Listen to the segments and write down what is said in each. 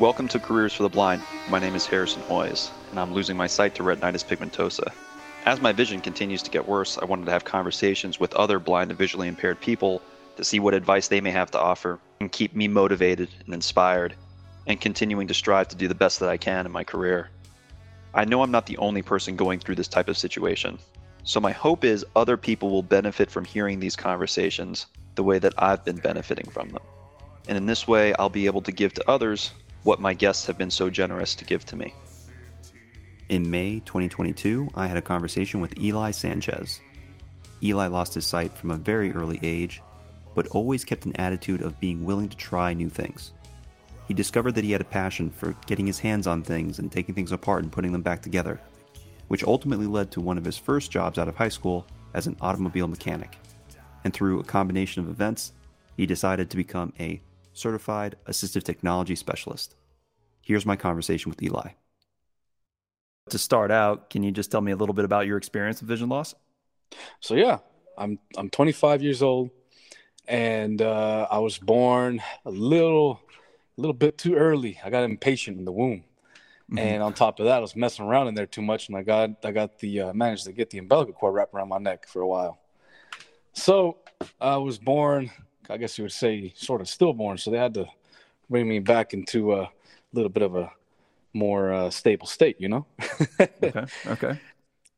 Welcome to Careers for the Blind. My name is Harrison Hoyes, and I'm losing my sight to retinitis pigmentosa. As my vision continues to get worse, I wanted to have conversations with other blind and visually impaired people to see what advice they may have to offer and keep me motivated and inspired and continuing to strive to do the best that I can in my career. I know I'm not the only person going through this type of situation, so my hope is other people will benefit from hearing these conversations the way that I've been benefiting from them. And in this way, I'll be able to give to others what my guests have been so generous to give to me. In May 2022, I had a conversation with Eli Sanchez. Eli lost his sight from a very early age, but always kept an attitude of being willing to try new things. He discovered that he had a passion for getting his hands on things and taking things apart and putting them back together, which ultimately led to one of his first jobs out of high school as an automobile mechanic. And through a combination of events, he decided to become a certified assistive technology specialist. Here's my conversation with Eli. To start out, can you just tell me a little bit about your experience with vision loss? So yeah, I'm I'm 25 years old, and uh, I was born a little a little bit too early. I got impatient in the womb, mm-hmm. and on top of that, I was messing around in there too much, and I got I got the uh, managed to get the umbilical cord wrapped around my neck for a while. So I was born, I guess you would say, sort of stillborn. So they had to bring me back into a little bit of a more uh, stable state, you know. okay. Okay.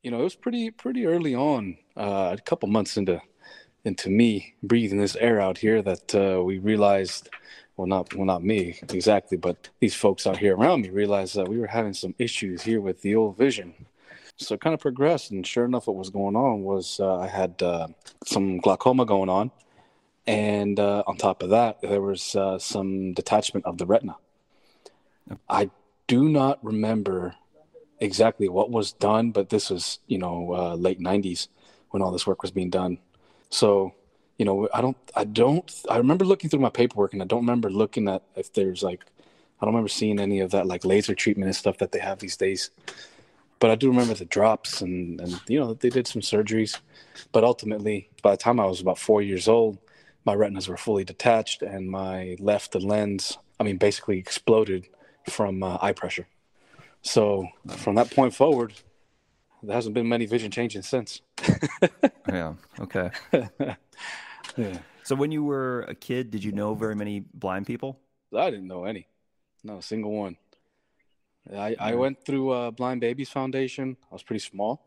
You know, it was pretty pretty early on, uh, a couple months into into me breathing this air out here that uh, we realized well not well not me exactly but these folks out here around me realized that we were having some issues here with the old vision so it kind of progressed and sure enough what was going on was uh, i had uh, some glaucoma going on and uh, on top of that there was uh, some detachment of the retina i do not remember exactly what was done but this was you know uh, late 90s when all this work was being done so you know, I don't, I don't, I remember looking through my paperwork and I don't remember looking at if there's like, I don't remember seeing any of that like laser treatment and stuff that they have these days. But I do remember the drops and, and you know, they did some surgeries. But ultimately, by the time I was about four years old, my retinas were fully detached and my left lens, I mean, basically exploded from uh, eye pressure. So from that point forward, there hasn't been many vision changes since. yeah. Okay. Yeah. So when you were a kid, did you know very many blind people? I didn't know any, not a single one. I, I went through uh, Blind Babies Foundation. I was pretty small.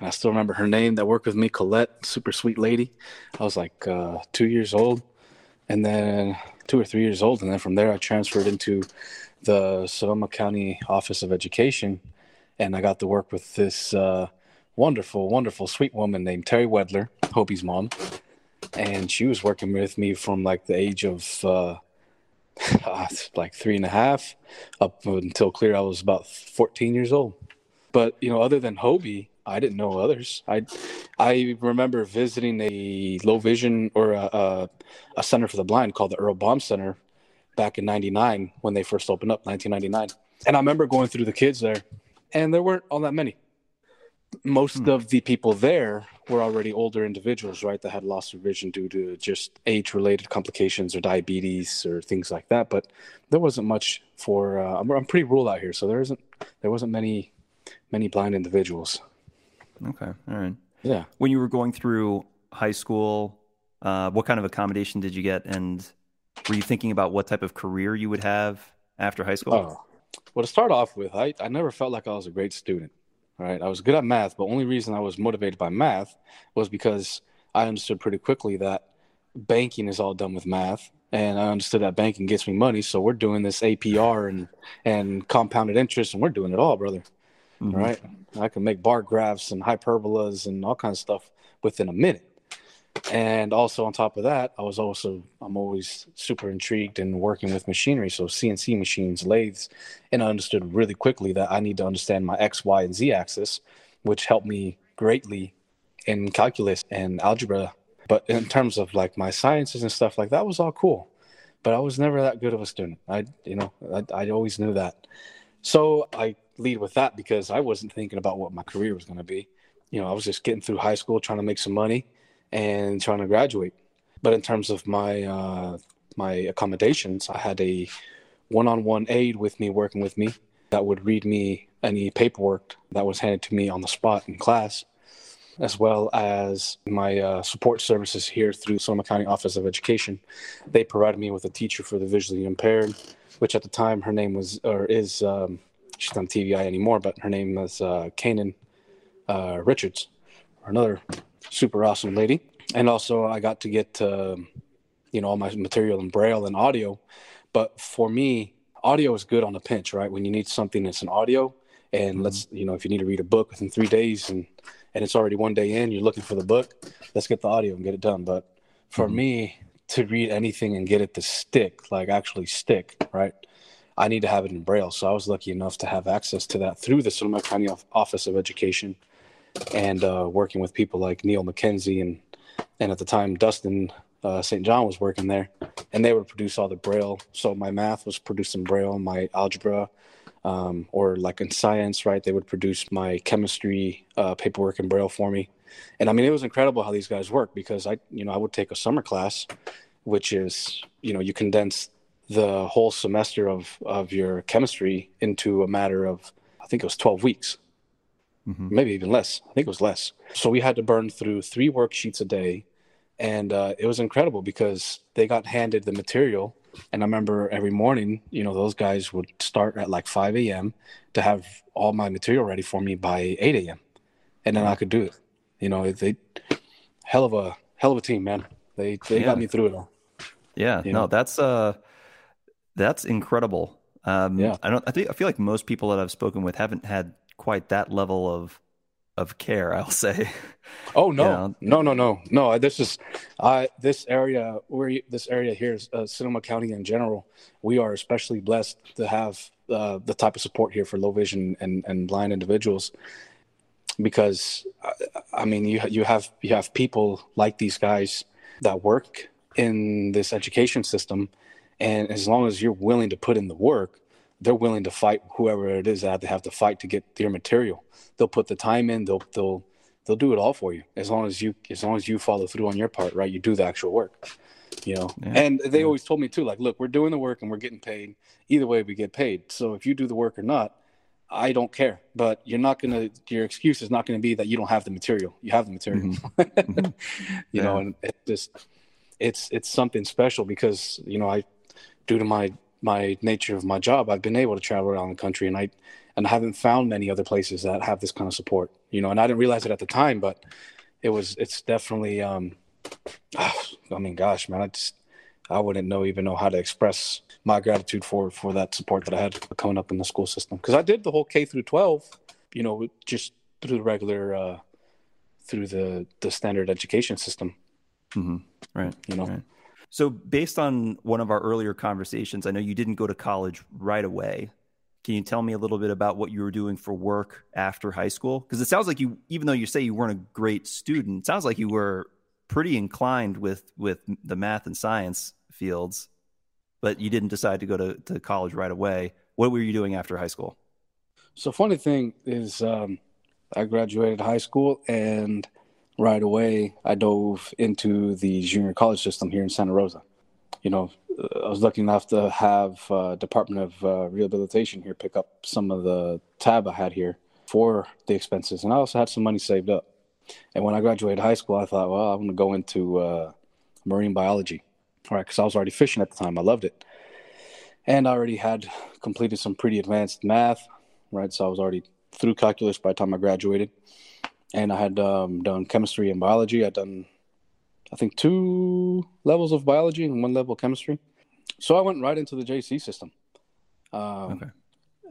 I still remember her name that worked with me, Colette, super sweet lady. I was like uh, two years old, and then two or three years old, and then from there I transferred into the Sonoma County Office of Education, and I got to work with this uh, wonderful, wonderful, sweet woman named Terry Wedler, Hobie's mom, and she was working with me from like the age of uh, like three and a half up until clear I was about 14 years old. But you know, other than Hobie, I didn't know others. I I remember visiting a low vision or a, a, a center for the blind called the Earl Baum Center back in '99 when they first opened up, 1999. And I remember going through the kids there, and there weren't all that many most hmm. of the people there were already older individuals, right, that had lost their vision due to just age related complications or diabetes or things like that. But there wasn't much for, uh, I'm, I'm pretty rural out here, so there isn't, there wasn't many, many blind individuals. Okay. All right. Yeah. When you were going through high school, uh, what kind of accommodation did you get? And were you thinking about what type of career you would have after high school? Oh. Well, to start off with, I, I never felt like I was a great student. Right, I was good at math, but only reason I was motivated by math was because I understood pretty quickly that banking is all done with math, and I understood that banking gets me money. So we're doing this APR and and compounded interest, and we're doing it all, brother. Mm-hmm. Right? I can make bar graphs and hyperbolas and all kinds of stuff within a minute. And also on top of that i was also i'm always super intrigued in working with machinery. So cnc machines lathes and i understood really quickly that i need to understand my x y and z axis which helped me greatly in calculus and algebra. But in terms of like my sciences and stuff like that was all cool. But i was never that good of a student. I you know i, I always knew that. So i lead with that because i wasn't thinking about what my career was going to be you know i was just getting through high school trying to make some money and trying to graduate. But in terms of my uh, my accommodations, I had a one-on-one aide with me, working with me, that would read me any paperwork that was handed to me on the spot in class, as well as my uh, support services here through Sonoma County Office of Education. They provided me with a teacher for the visually impaired, which at the time her name was or is um, she's on TVI anymore, but her name is uh, Kanan uh, Richards, another super awesome lady. And also, I got to get uh, you know all my material in braille and audio. But for me, audio is good on a pinch, right? When you need something that's an audio, and mm-hmm. let's you know if you need to read a book within three days and and it's already one day in, you're looking for the book, let's get the audio and get it done. But for mm-hmm. me to read anything and get it to stick, like actually stick, right? I need to have it in Braille. So I was lucky enough to have access to that through the Sonoma County Office of Education and uh, working with people like Neil McKenzie and and at the time Dustin uh, St. John was working there, and they would produce all the Braille. So my math was produced in Braille, my algebra, um, or like in science, right? They would produce my chemistry uh, paperwork in Braille for me, and I mean it was incredible how these guys work because I, you know, I would take a summer class, which is you know you condense the whole semester of of your chemistry into a matter of I think it was 12 weeks. Mm-hmm. Maybe even less. I think it was less. So we had to burn through three worksheets a day. And uh, it was incredible because they got handed the material. And I remember every morning, you know, those guys would start at like 5 a.m. to have all my material ready for me by 8 a.m. And then I could do it. You know, they, hell of a, hell of a team, man. They, they yeah. got me through it all. Yeah. You no, know? that's, uh, that's incredible. Um, yeah. I don't. I think I feel like most people that I've spoken with haven't had quite that level of of care. I'll say. Oh no, you know? no, no, no, no. This is, uh, this area where this area here is uh, Sonoma County in general. We are especially blessed to have uh, the type of support here for low vision and, and blind individuals, because I mean you you have you have people like these guys that work in this education system and as long as you're willing to put in the work, they're willing to fight whoever it is that they have to fight to get their material. They'll put the time in. They'll they'll they'll do it all for you as long as you as long as you follow through on your part. Right, you do the actual work. You know, yeah. and they yeah. always told me too, like, look, we're doing the work and we're getting paid. Either way, we get paid. So if you do the work or not, I don't care. But you're not gonna. Your excuse is not gonna be that you don't have the material. You have the material. Mm-hmm. you yeah. know, and it just it's it's something special because you know I due to my my nature of my job, I've been able to travel around the country, and I and I haven't found many other places that have this kind of support. You know, and I didn't realize it at the time, but it was it's definitely. Um, I mean, gosh, man, I just I wouldn't know even know how to express my gratitude for for that support that I had coming up in the school system because I did the whole K through twelve, you know, just through the regular uh, through the the standard education system. Mm-hmm. Right. You know. Right. So, based on one of our earlier conversations, I know you didn't go to college right away. Can you tell me a little bit about what you were doing for work after high school? Because it sounds like you, even though you say you weren't a great student, it sounds like you were pretty inclined with with the math and science fields, but you didn't decide to go to, to college right away. What were you doing after high school? So, funny thing is, um, I graduated high school and right away, I dove into the junior college system here in Santa Rosa. You know, I was lucky enough to have uh, Department of uh, Rehabilitation here pick up some of the tab I had here for the expenses, and I also had some money saved up. And when I graduated high school, I thought, well, I'm going to go into uh, marine biology, right? Because I was already fishing at the time. I loved it, and I already had completed some pretty advanced math, right? So I was already through calculus by the time I graduated and I had um, done chemistry and biology. I'd done, I think, two levels of biology and one level of chemistry. So I went right into the JC system. Um, okay.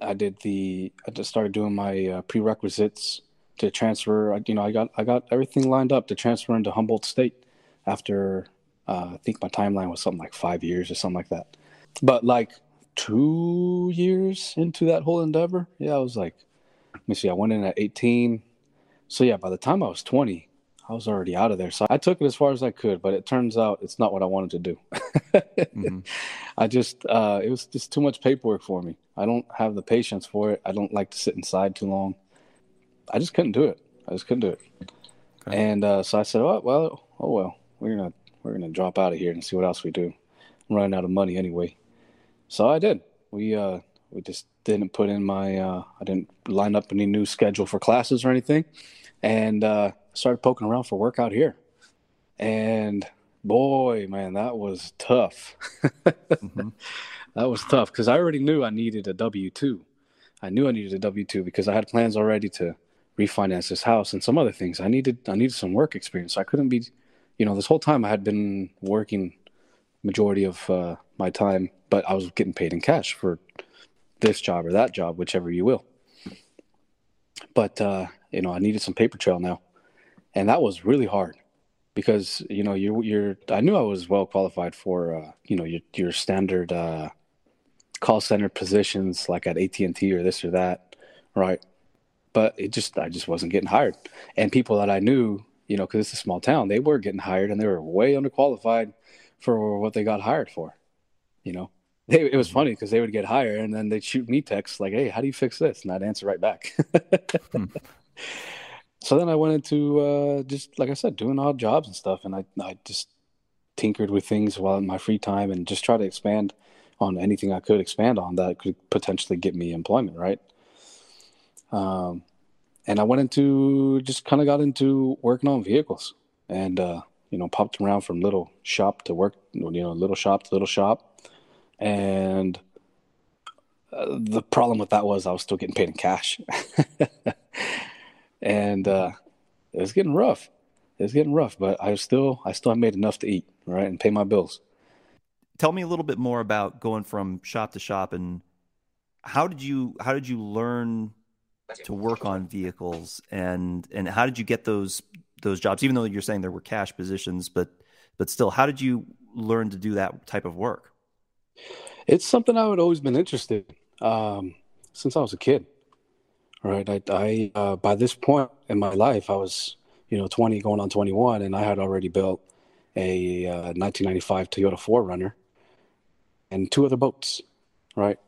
I did the. I just started doing my uh, prerequisites to transfer. I, you know, I got I got everything lined up to transfer into Humboldt State after uh, I think my timeline was something like five years or something like that. But like two years into that whole endeavor, yeah, I was like, let me see. I went in at 18. So yeah, by the time I was 20, I was already out of there. So I took it as far as I could, but it turns out it's not what I wanted to do. mm-hmm. I just uh, it was just too much paperwork for me. I don't have the patience for it. I don't like to sit inside too long. I just couldn't do it. I just couldn't do it. Okay. And uh, so I said, "Oh well, oh well, we're gonna we're gonna drop out of here and see what else we do. I'm running out of money anyway." So I did. We uh we just didn't put in my uh I didn't line up any new schedule for classes or anything, and uh, started poking around for work out here, and boy, man, that was tough. mm-hmm. That was tough because I already knew I needed a W two. I knew I needed a W two because I had plans already to refinance this house and some other things. I needed I needed some work experience. So I couldn't be, you know, this whole time I had been working majority of uh, my time, but I was getting paid in cash for this job or that job, whichever you will. But uh, you know, I needed some paper trail now, and that was really hard because you know you're you're. I knew I was well qualified for uh, you know your your standard uh, call center positions like at AT and T or this or that, right? but it just I just wasn't getting hired. And people that I knew, you know, because it's a small town, they were getting hired and they were way underqualified for what they got hired for. You know, they, it was funny because they would get hired and then they'd shoot me texts like, "Hey, how do you fix this?" And I'd answer right back. So then I went into uh, just like I said, doing odd jobs and stuff, and I I just tinkered with things while in my free time and just try to expand on anything I could expand on that could potentially get me employment, right? Um, and I went into just kind of got into working on vehicles and, uh, you know, popped around from little shop to work, you know, little shop to little shop. And uh, the problem with that was I was still getting paid in cash. and uh, it was getting rough. It was getting rough, but I still, I still made enough to eat, right, and pay my bills. Tell me a little bit more about going from shop to shop and how did you how did you learn to work on vehicles and and how did you get those those jobs even though you're saying there were cash positions but but still how did you learn to do that type of work it's something i would always been interested um, since i was a kid right i, I uh, by this point in my life i was you know 20 going on 21 and i had already built a uh, 1995 toyota 4runner and two other boats right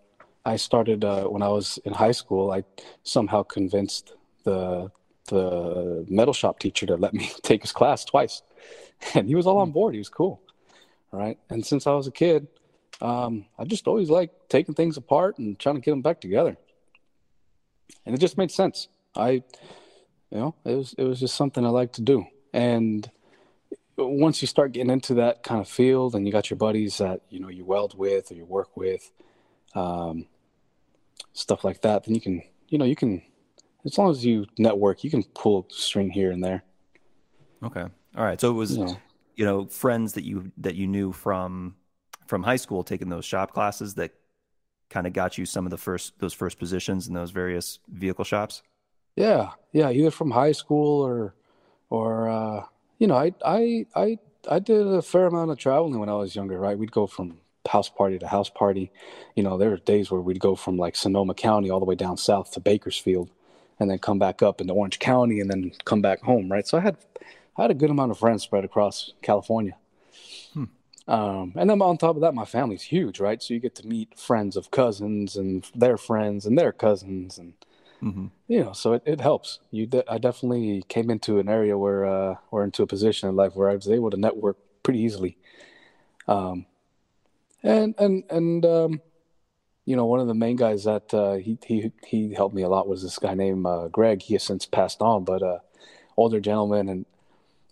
I started uh, when I was in high school. I somehow convinced the the metal shop teacher to let me take his class twice, and he was all on hmm. board. He was cool, right? And since I was a kid, um, I just always liked taking things apart and trying to get them back together, and it just made sense. I, you know, it was it was just something I like to do, and once you start getting into that kind of field and you got your buddies that you know you weld with or you work with um, stuff like that, then you can, you know, you can, as long as you network, you can pull a string here and there. Okay. All right. So it was, yeah. you know, friends that you that you knew from from high school taking those shop classes that kind of got you some of the first those first positions in those various vehicle shops. Yeah, yeah, either from high school or or uh, you know, I I I I did a fair amount of traveling when I was younger. Right, we'd go from house party to house party. You know, there were days where we'd go from like Sonoma County all the way down south to Bakersfield, and then come back up into Orange County, and then come back home. Right. So I had I had a good amount of friends spread across California. Um, and then on top of that, my family's huge, right? So you get to meet friends of cousins and their friends and their cousins, and mm-hmm. you know, so it, it helps. You, de- I definitely came into an area where, uh, or into a position in life where I was able to network pretty easily. Um, and and and um, you know one of the main guys that uh, he he he helped me a lot was this guy named uh, Greg. He has since passed on, but uh, older gentleman, and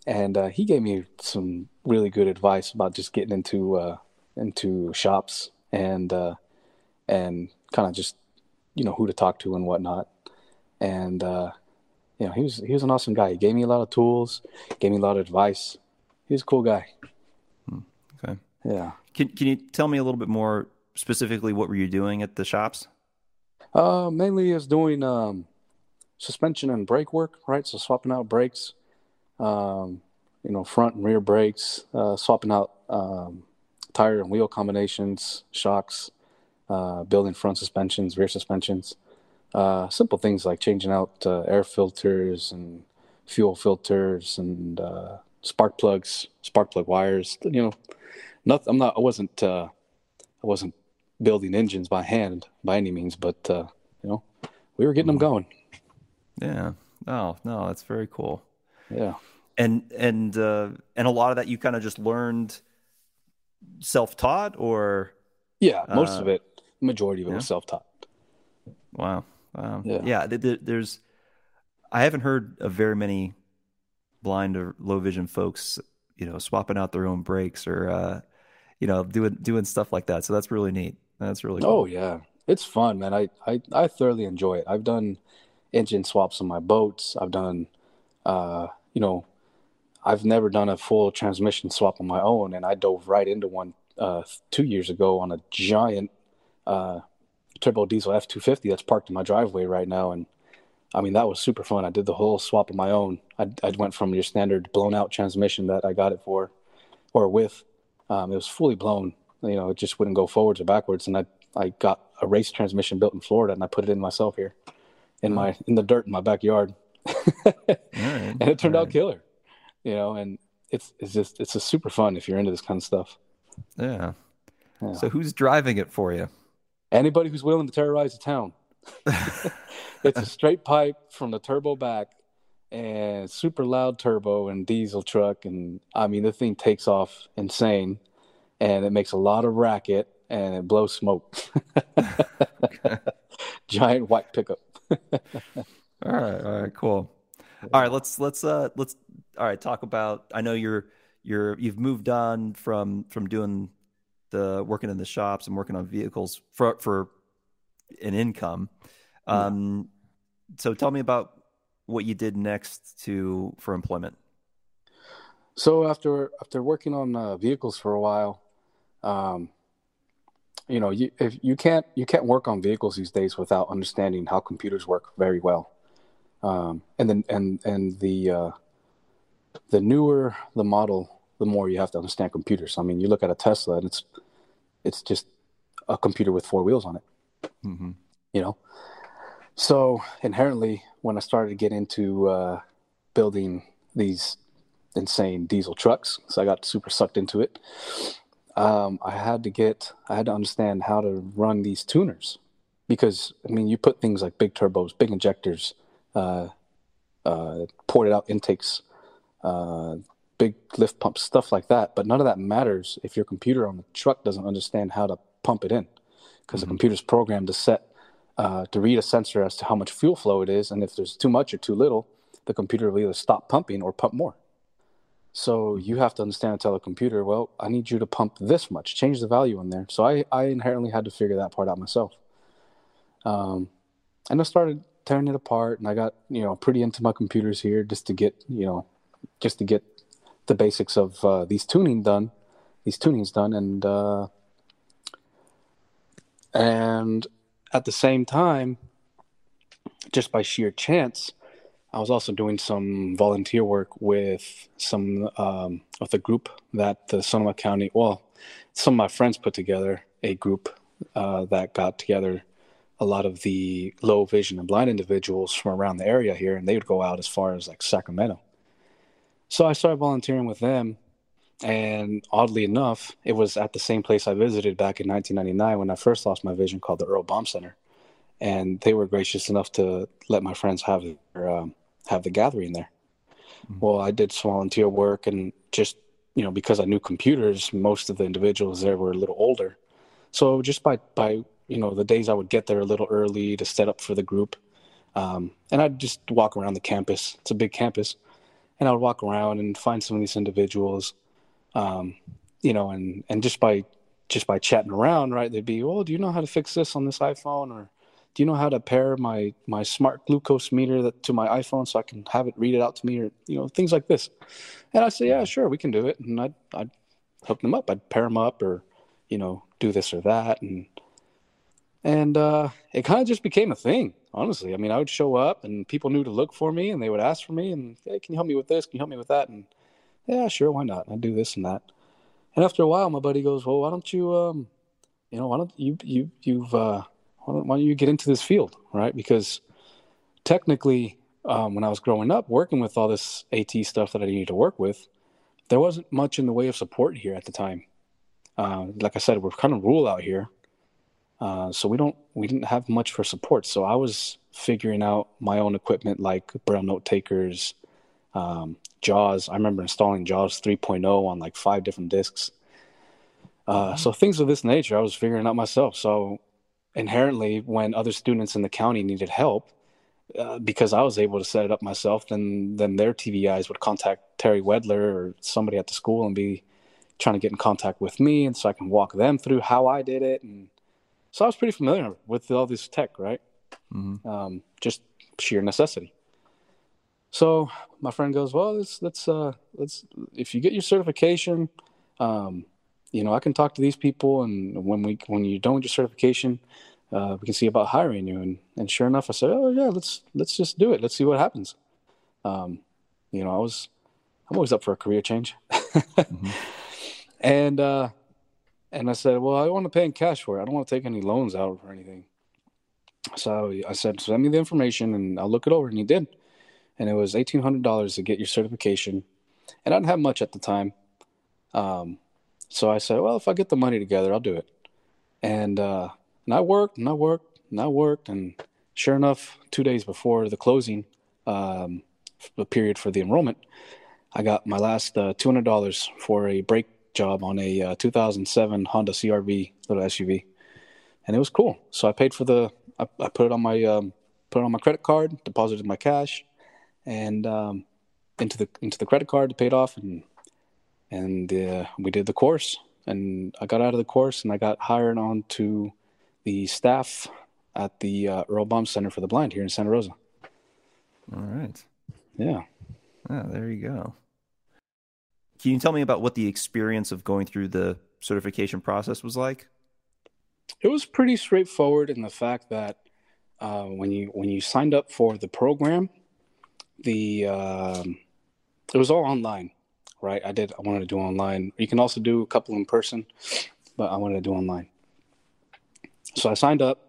and uh, he gave me some really good advice about just getting into uh, into shops and uh, and kind of just you know who to talk to and whatnot. And uh, you know he was he was an awesome guy. He gave me a lot of tools, gave me a lot of advice. He was a cool guy. Hmm. Okay. Yeah. Can Can you tell me a little bit more specifically? What were you doing at the shops? Uh, mainly is doing um, suspension and brake work, right? So swapping out brakes, um, you know, front and rear brakes, uh, swapping out um, tire and wheel combinations, shocks, uh, building front suspensions, rear suspensions. Uh, simple things like changing out uh, air filters and fuel filters and uh, spark plugs, spark plug wires. You know, nothing. I'm not. I wasn't. Uh, I wasn't building engines by hand by any means, but uh, you know, we were getting them mm-hmm. going. Yeah. Oh no, that's very cool. Yeah. And and uh, and a lot of that you kind of just learned self taught or. Yeah, most uh, of it. majority of it Yeah. was self-taught. Wow. Wow. Yeah. Yeah. th- th- there's, I haven't heard of very many blind or low vision folks, you know, swapping out their own brakes or, uh, you know, doing doing stuff like that. So that's really neat. That's really cool. Oh yeah, it's fun, man. I, I I thoroughly enjoy it. I've done engine swaps on my boats. I've done, uh, you know, I've never done a full transmission swap on my own, and I dove right into one uh, two years ago on a giant uh, turbo diesel F two fifty that's parked in my driveway right now, and I mean that was super fun. I did the whole swap on my own. I I went from your standard blown out transmission that I got it for, or with. Um, it was fully blown you know, it just wouldn't go forwards or backwards. And I, I got a race transmission built in Florida and I put it in myself here in my, in the dirt in my backyard. Right. and it turned All out right. killer, you know, and it's, it's just, it's just super fun if you're into this kind of stuff. Yeah. Yeah. So who's driving it for you? Anybody who's willing to terrorize the town, it's a straight pipe from the turbo back and super loud turbo and diesel truck. And I mean, the thing takes off insane and it makes a lot of racket and it blows smoke. Giant white pickup. All right, all right, cool. All right, let's let's uh let's all right talk about. I know you're you're you've moved on from from doing the working in the shops and working on vehicles for for an income. Um, so tell me about what you did next to for employment. So after after working on uh, vehicles for a while, um, you know, you if you can't you can't work on vehicles these days without understanding how computers work very well. Um, and then and and the uh, the newer the model, the more you have to understand computers. I mean, you look at a Tesla, and it's it's just a computer with four wheels on it. Mm-hmm. you know so inherently when i started to get into uh, building these insane diesel trucks so i got super sucked into it um, i had to get i had to understand how to run these tuners because i mean you put things like big turbos big injectors ported out intakes uh, big lift pumps stuff like that but none of that matters if your computer on the truck doesn't understand how to pump it in because the computer's programmed to set uh, to read a sensor as to how much fuel flow it is, and if there's too much or too little, the computer will either stop pumping or pump more. So you have to understand and tell the computer, well, I need you to pump this much, change the value in there. So I, I inherently had to figure that part out myself. Um, and I started tearing it apart, and I got you know pretty into my computers here just to get you know just to get the basics of uh, these tuning done, these tunings done, and uh, and at the same time, just by sheer chance, I was also doing some volunteer work with some um, of the group that the Sonoma County, well, some of my friends put together a group uh, that got together a lot of the low vision and blind individuals from around the area here, and they would go out as far as like Sacramento. So I started volunteering with them, and oddly enough, it was at the same place I visited back in 1999 when I first lost my vision, called the Earl Baum Center, and they were gracious enough to let my friends have their, um, have the gathering there. Well, I did some volunteer work, and just you know because I knew computers, most of the individuals there were a little older, so just by by you know the days I would get there a little early to set up for the group, um, and I'd just walk around the campus. It's a big campus, and I would walk around and find some of these individuals, um, you know, and and just by just by chatting around, right? They'd be, "Well, do you know how to fix this on this iPhone?" or "Do you know how to pair my my smart glucose meter that, to my iPhone so I can have it read it out to me?" or you know, things like this. And I'd say, "Yeah, sure, we can do it." And I'd I'd hook them up. I'd pair them up, or you know, do this or that, and and uh, it kind of just became a thing. Honestly, I mean, I would show up, and people knew to look for me, and they would ask for me, and hey, can you help me with this? Can you help me with that? And yeah, sure, why not? I'd do this and that. And after a while, my buddy goes, "Well, why don't you, um, you know, why don't you you you've uh, why don't, why don't you get into this field, right? Because technically, um, when I was growing up, working with all this AT stuff that I needed to work with, there wasn't much in the way of support here at the time. Uh, like I said, we're kind of rural out here, uh, so we don't we didn't have much for support. So I was figuring out my own equipment, like braille note takers, um, JAWS. I remember installing JAWS 3.0 on like five different discs. Uh, so things of this nature, I was figuring out myself. So inherently, when other students in the county needed help, uh, because I was able to set it up myself, then then their TVIs would contact Terry Wedler or somebody at the school and be trying to get in contact with me, and so I can walk them through how I did it, and so I was pretty familiar with all this tech, right? Mm-hmm. Um, just sheer necessity. So my friend goes, "Well, let's let's uh, let's if you get your certification, um, you know, I can talk to these people, and when we when you're done with your certification, uh, we can see about hiring you. And and sure enough, I said, oh yeah, let's let's just do it. Let's see what happens. Um, you know, I was I'm always up for a career change, mm-hmm. and uh, and I said, well, I want to pay in cash for it. I don't want to take any loans out or anything. So I said, send me the information and I'll look it over. And he did, and it was eighteen hundred dollars to get your certification, and I didn't have much at the time. Um, so I said, well, if I get the money together, I'll do it. And uh, and I worked and I worked and I worked, and sure enough, two days before the closing, um, the period for the enrollment, I got my last uh, two hundred dollars for a brake job on a uh, 2007 Honda CRV little SUV, and it was cool. So I paid for the, I, I put it on my um, put it on my credit card, deposited my cash, and um, into the into the credit card, to pay it off, and and uh, we did the course. And I got out of the course, and I got hired on to the staff at the uh, Earl Baum Center for the Blind here in Santa Rosa. All right. Yeah. Yeah, there you go. Can you tell me about what the experience of going through the certification process was like? It was pretty straightforward in the fact that uh, when you when you signed up for the program, the um, it was all online right? I did. I wanted to do online. You can also do a couple in person, but I wanted to do online. So I signed up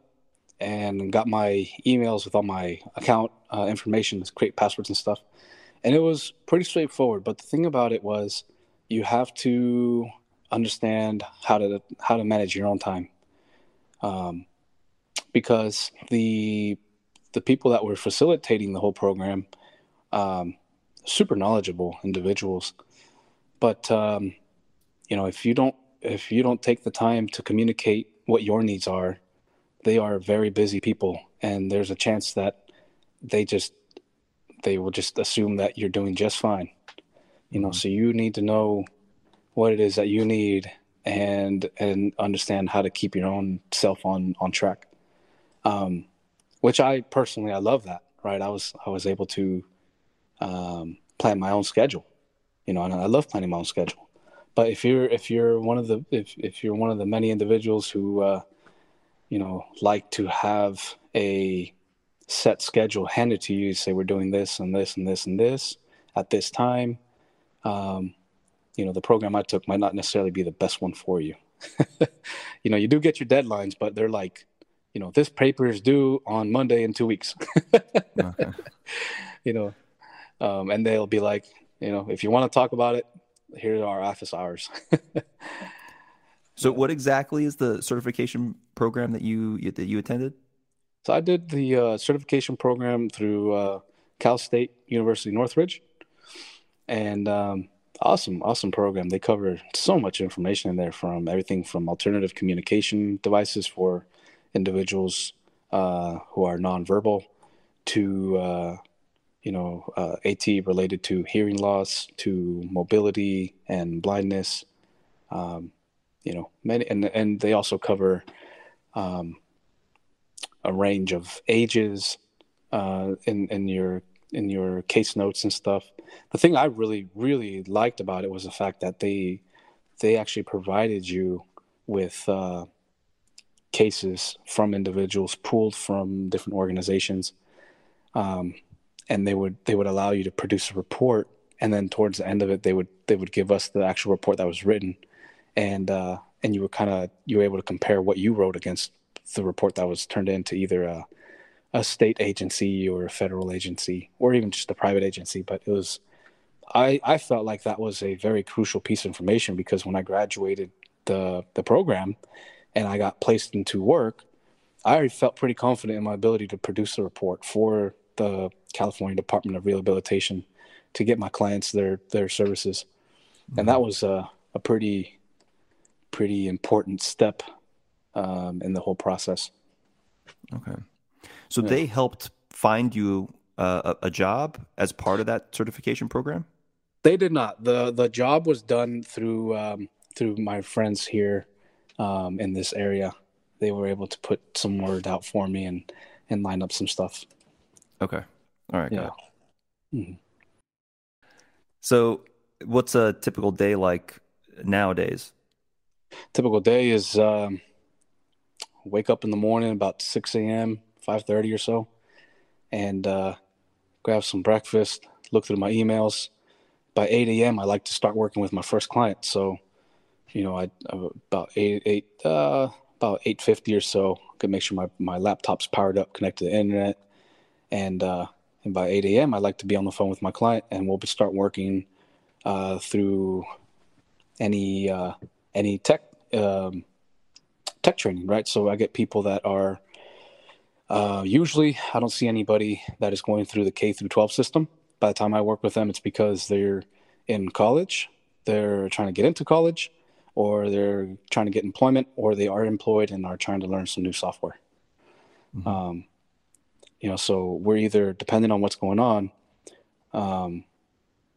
and got my emails with all my account uh, information, create passwords and stuff. And it was pretty straightforward. But the thing about it was, you have to understand how to how to manage your own time, um, because the the people that were facilitating the whole program, um, super knowledgeable individuals, but um, you know, if you don't if you don't take the time to communicate what your needs are, they are very busy people, and there's a chance that they just they will just assume that you're doing just fine. You know, mm-hmm. so you need to know what it is that you need and and understand how to keep your own self on on track. Um, which I personally I love that. Right, I was I was able to um, plan my own schedule you know, and I love planning my own schedule. But if you're if you're one of the if if you're one of the many individuals who uh, you know like to have a set schedule handed to you, say we're doing this and this and this and this at this time, um, you know, the program I took might not necessarily be the best one for you. you know, you do get your deadlines, but they're like, you know, this paper is due on Monday in two weeks. okay. You know, um, and they'll be like, you know, if you want to talk about it, here are our office hours. so, what exactly is the certification program that you that you attended? So, I did the uh, certification program through uh, Cal State University Northridge, and um, awesome, awesome program. They cover so much information in there, from everything from alternative communication devices for individuals uh, who are nonverbal to uh, you know, uh, AT related to hearing loss, to mobility and blindness. Um, you know, many, and and they also cover um, a range of ages uh, in in your in your case notes and stuff. The thing I really really liked about it was the fact that they they actually provided you with uh, cases from individuals pulled from different organizations. Um, and they would they would allow you to produce a report and then towards the end of it they would they would give us the actual report that was written and uh, and you were kind of you were able to compare what you wrote against the report that was turned in to either a, a state agency or a federal agency or even just a private agency but it was I, I felt like that was a very crucial piece of information because when I graduated the the program and I got placed into work, I already felt pretty confident in my ability to produce a report for the California Department of Rehabilitation to get my clients their their services, mm-hmm. and that was a, a pretty pretty important step um, in the whole process. Okay. So Yeah. they helped find you uh, a, a job as part of that certification program? They did not. the The job was done through um, through my friends here um, in this area. They were able to put some word out for me and and line up some stuff. Okay. All right. got Yeah. it. Mhm. So what's a typical day like nowadays? Typical day is um, wake up in the morning about six a.m., five thirty or so, and uh, grab some breakfast. Look through my emails. By eight a.m., I like to start working with my first client. So, you know, I about eight eight uh, about eight fifty or so. I could make sure my my laptop's powered up, connected to the internet, and uh, and by eight a.m., I like to be on the phone with my client, and we'll start working uh, through any uh, any tech um, tech training, right? So I get people that are uh, usually I don't see anybody that is going through the K through 12 system. By the time I work with them, it's because they're in college, they're trying to get into college, or they're trying to get employment, or they are employed and are trying to learn some new software. Mhm. Um, you know, so we're either depending on what's going on. Um,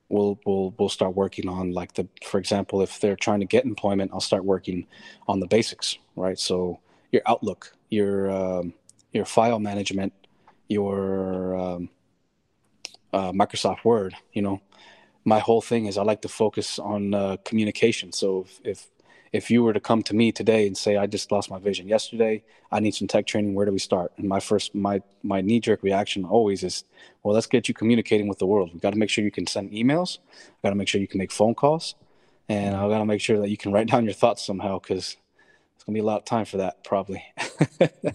we'll we'll we'll start working on like the for example if they're trying to get employment i'll start working on the basics right? So your outlook your um, your file management your um, uh, microsoft word you know? My whole thing is i like to focus on uh, communication. So if, if if you were to come to me today and say i just lost my vision yesterday. I need some tech training. Where do we start? And my first my my knee-jerk reaction always is well let's get you communicating with the world. We've got to make sure you can send emails. I got to make sure you can make phone calls. And I've got to make sure that you can write down your thoughts somehow because it's going to be a lot of time for that probably.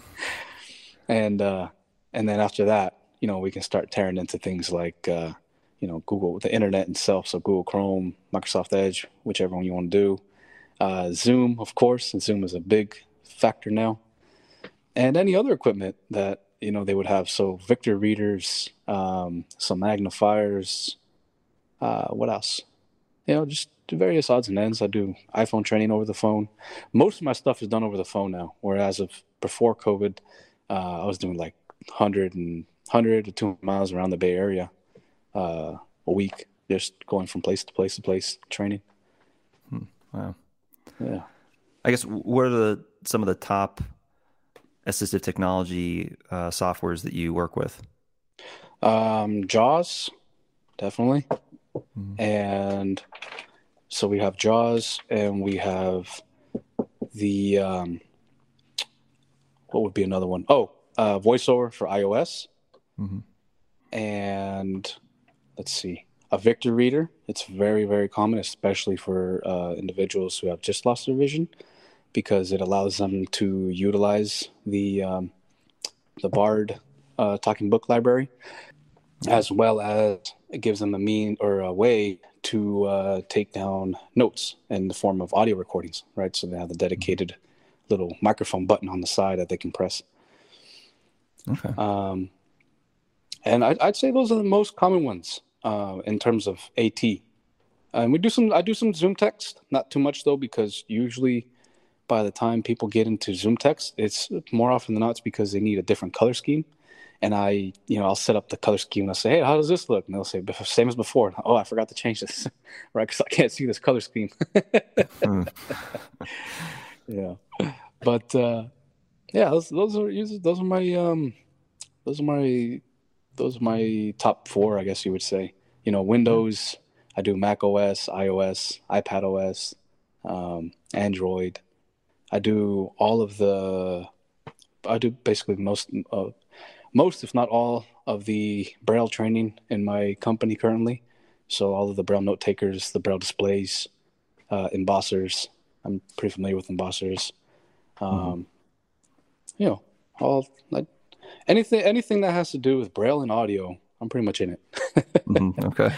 And uh and then after that you know we can start tearing into things like uh you know google the internet itself. So google chrome microsoft edge whichever one you want to do uh zoom of course and zoom is a big factor now. And any other equipment that you know they would have. So victor readers um some magnifiers uh what else? You know just various odds and ends. I do iphone training over the phone. Most of my stuff is done over the phone now whereas of before covid uh, i was doing like 100 and 100 to 200 miles around the bay area uh, a week just going from place to place to place training. Wow. Yeah I guess what are the some of the top assistive technology uh, softwares that you work with? Um, Jaws, definitely. Mhm. And so we have Jaws, and we have the um, what would be another one? Oh, uh, VoiceOver for iOS, Mhm. and let's see, a Victor reader. It's very very common, especially for uh, individuals who have just lost their vision, because it allows them to utilize the um, the Bard uh, talking book library as well as it gives them a mean or a way to uh, take down notes in the form of audio recordings, right? So they have the dedicated little microphone button on the side that they can press. Okay. Um, and I'd, I'd say those are the most common ones uh, in terms of AT. And we do some, I do some Zoom text, not too much though, because usually by the time people get into Zoom text, it's more often than not it's because they need a different color scheme. And I, you know, I'll set up the color scheme and I'll say, hey, how does this look? And they'll say, "Bef- same as before. Oh, I forgot to change this, right? Because I can't see this color scheme. Yeah, but uh, yeah, those, those are those are my um, those are my those are my top four, I guess you would say. You know, Windows. I do Mac OS, iOS, iPad OS, um, Android. I do all of the. I do basically most, uh, most if not all of the Braille training in my company currently. So all of the Braille note takers, the Braille displays, uh, embossers. I'm pretty familiar with embossers. Um, You know, all like anything anything that has to do with Braille and audio. I'm pretty much in it. Mhm. Okay.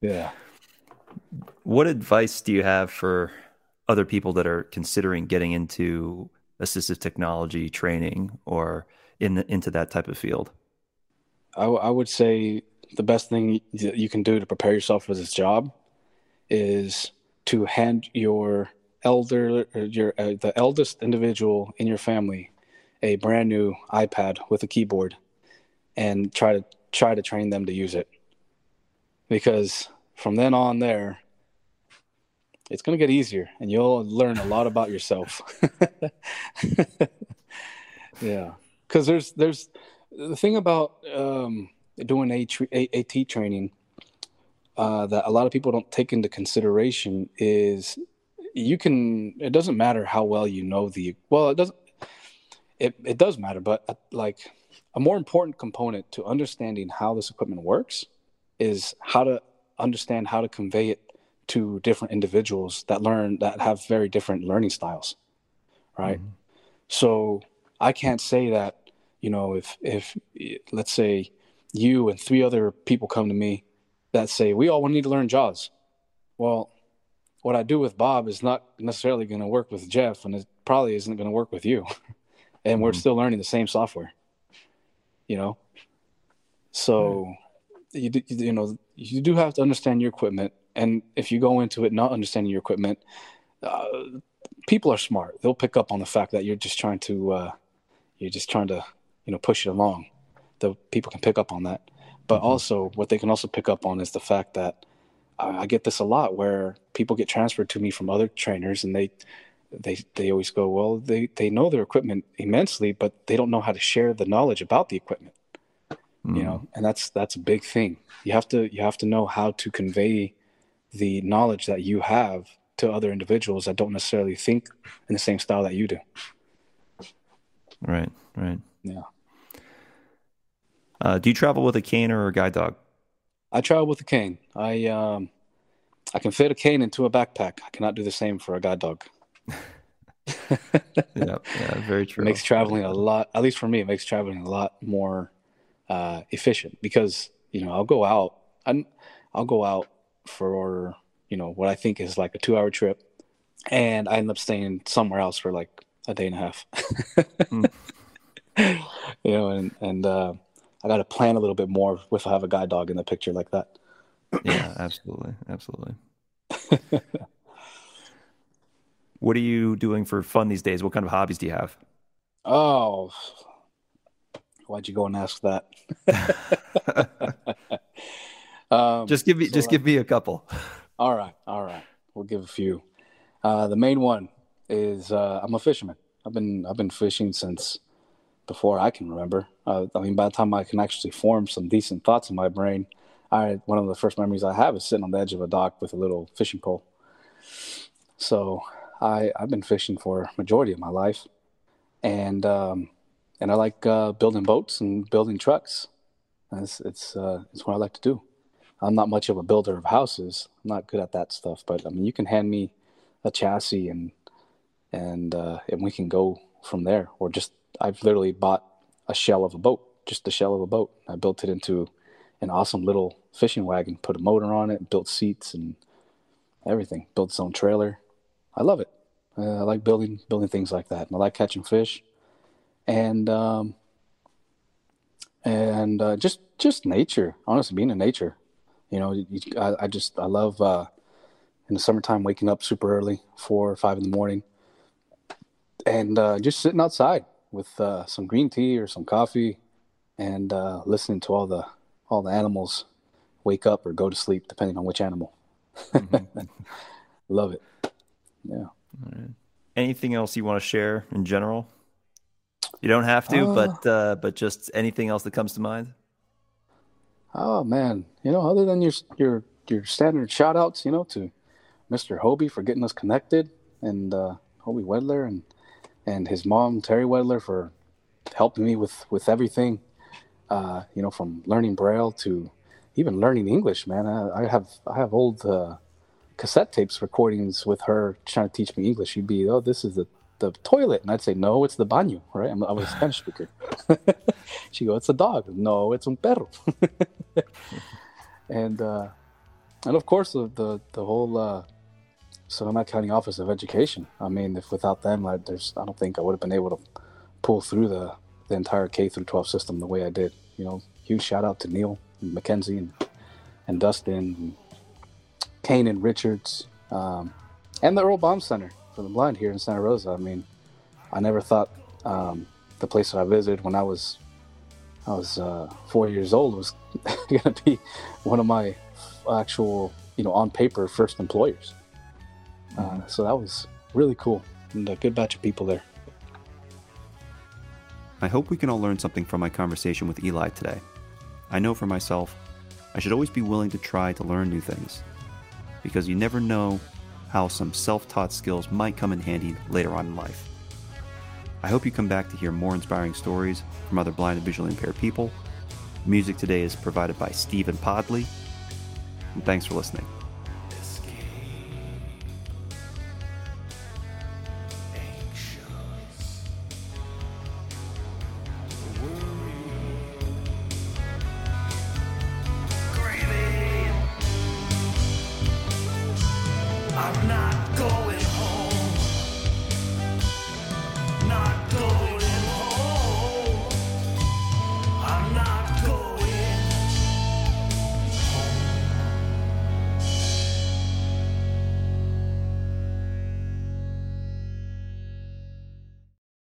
Yeah. What advice do you have for other people that are considering getting into assistive technology training or in the, into that type of field? I, w- I would say the best thing that you can do to prepare yourself for this job is to hand your elder your uh, the eldest individual in your family a brand new iPad with a keyboard and try to try to train them to use it. Because from then on there, it's going to get easier and you'll learn a lot about yourself. yeah. Cuz there's there's the thing about um, doing AT training uh, that a lot of people don't take into consideration is you can it doesn't matter how well you know the well it doesn't it, it does matter but uh, like a more important component to understanding how this equipment works is how to understand how to convey it to different individuals that learn that have very different learning styles right? Mm-hmm. so i can't say that you know if if let's say you and three other people come to me that say we all need to learn jaws. Well what i do with bob is not necessarily going to work with jeff and it probably isn't going to work with you and mm-hmm. we're still learning the same software you know? So you, you know you do have to understand your equipment and if you go into it not understanding your equipment uh, people are smart. They'll pick up on the fact that you're just trying to uh, you're just trying to you know push it along. The people can pick up on that. But mm-hmm. also what they can also pick up on is the fact that I, I get this a lot where people get transferred to me from other trainers and they they they always go well they they know their equipment immensely but they don't know how to share the knowledge about the equipment. Mm. you know mm. and that's that's a big thing. You have to you have to know how to convey the knowledge that you have to other individuals that don't necessarily think in the same style that you do. Right right. Yeah. Uh, do you travel with a cane or a guide dog? I travel with a cane. I um i can fit a cane into a backpack. I cannot do the same for a guide dog yeah, yeah, very true. It makes traveling a lot, at least for me, it makes traveling a lot more uh, efficient because you know I'll go out, i I'll go out for you know what I think is like a two-hour trip, and I end up staying somewhere else for like a day and a half. mm. You know, and and uh, I got to plan a little bit more if I have a guide dog in the picture like that. yeah, absolutely, absolutely. What are you doing for fun these days? What kind of hobbies do you have? Oh, why'd you go and ask that? um, just give me, so just give me a couple. All right, all right. We'll give a few. Uh, the main one is uh, I'm a fisherman. I've been I've been fishing since before I can remember. Uh, I mean, by the time I can actually form some decent thoughts in my brain, I one of the first memories I have is sitting on the edge of a dock with a little fishing pole. So I I've been fishing for majority of my life, and um, and I like uh, building boats and building trucks. It's it's uh, it's what I like to do. I'm not much of a builder of houses. I'm not good at that stuff. But I mean, you can hand me a chassis and and uh, and we can go from there. Or just I've literally bought a shell of a boat, just the shell of a boat. I built it into an awesome little fishing wagon. Put a motor on it, built seats and everything. Built its own trailer. I love it. Uh, I like building building things like that. And I like catching fish, and um, and uh, just just nature. Honestly, being in nature, you know, you, I, I, just I love uh, in the summertime waking up super early, four or five in the morning, and uh, just sitting outside with uh, some green tea or some coffee, and uh, listening to all the all the animals wake up or go to sleep, depending on which animal. Mm-hmm. love it. Yeah. Right. Anything else you want to share in general? You don't have to, uh, but uh, but just anything else that comes to mind. Oh man, you know, other than your your your standard shout outs, you know, to Mr. Hobie for getting us connected, and uh, Hobie Wedler and and his mom Terry Wedler for helping me with with everything. Uh, you know, from learning Braille to even learning English. Man, I, I have I have old uh, cassette tapes recordings with her trying to teach me English. She'd be, "Oh, this is the the toilet," and I'd say, "No, it's the baño." Right? I'm, I'm a Spanish speaker. she go, "It's a dog." No, it's un perro. and uh, and of course the the, the whole uh, Sonoma County Office of Education. I mean, if without them, like, there's I don't think I would have been able to pull through the the entire K through 12 system the way I did. You know, huge shout out to Neil and Mackenzie and and Dustin. And, Kanan Richards, um, and the Earl Baum Center for the Blind here in Santa Rosa. I mean, I never thought um, the place that I visited when I was I was uh, four years old was going to be one of my actual, you know, on paper first employers. Uh, so that was really cool and a good batch of people there. I hope we can all learn something from my conversation with Eli today. I know for myself, I should always be willing to try to learn new things, because you never know how some self taught skills might come in handy later on in life. I hope you come back to hear more inspiring stories from other blind and visually impaired people. Music today is provided by Stephen Podley, and thanks for listening.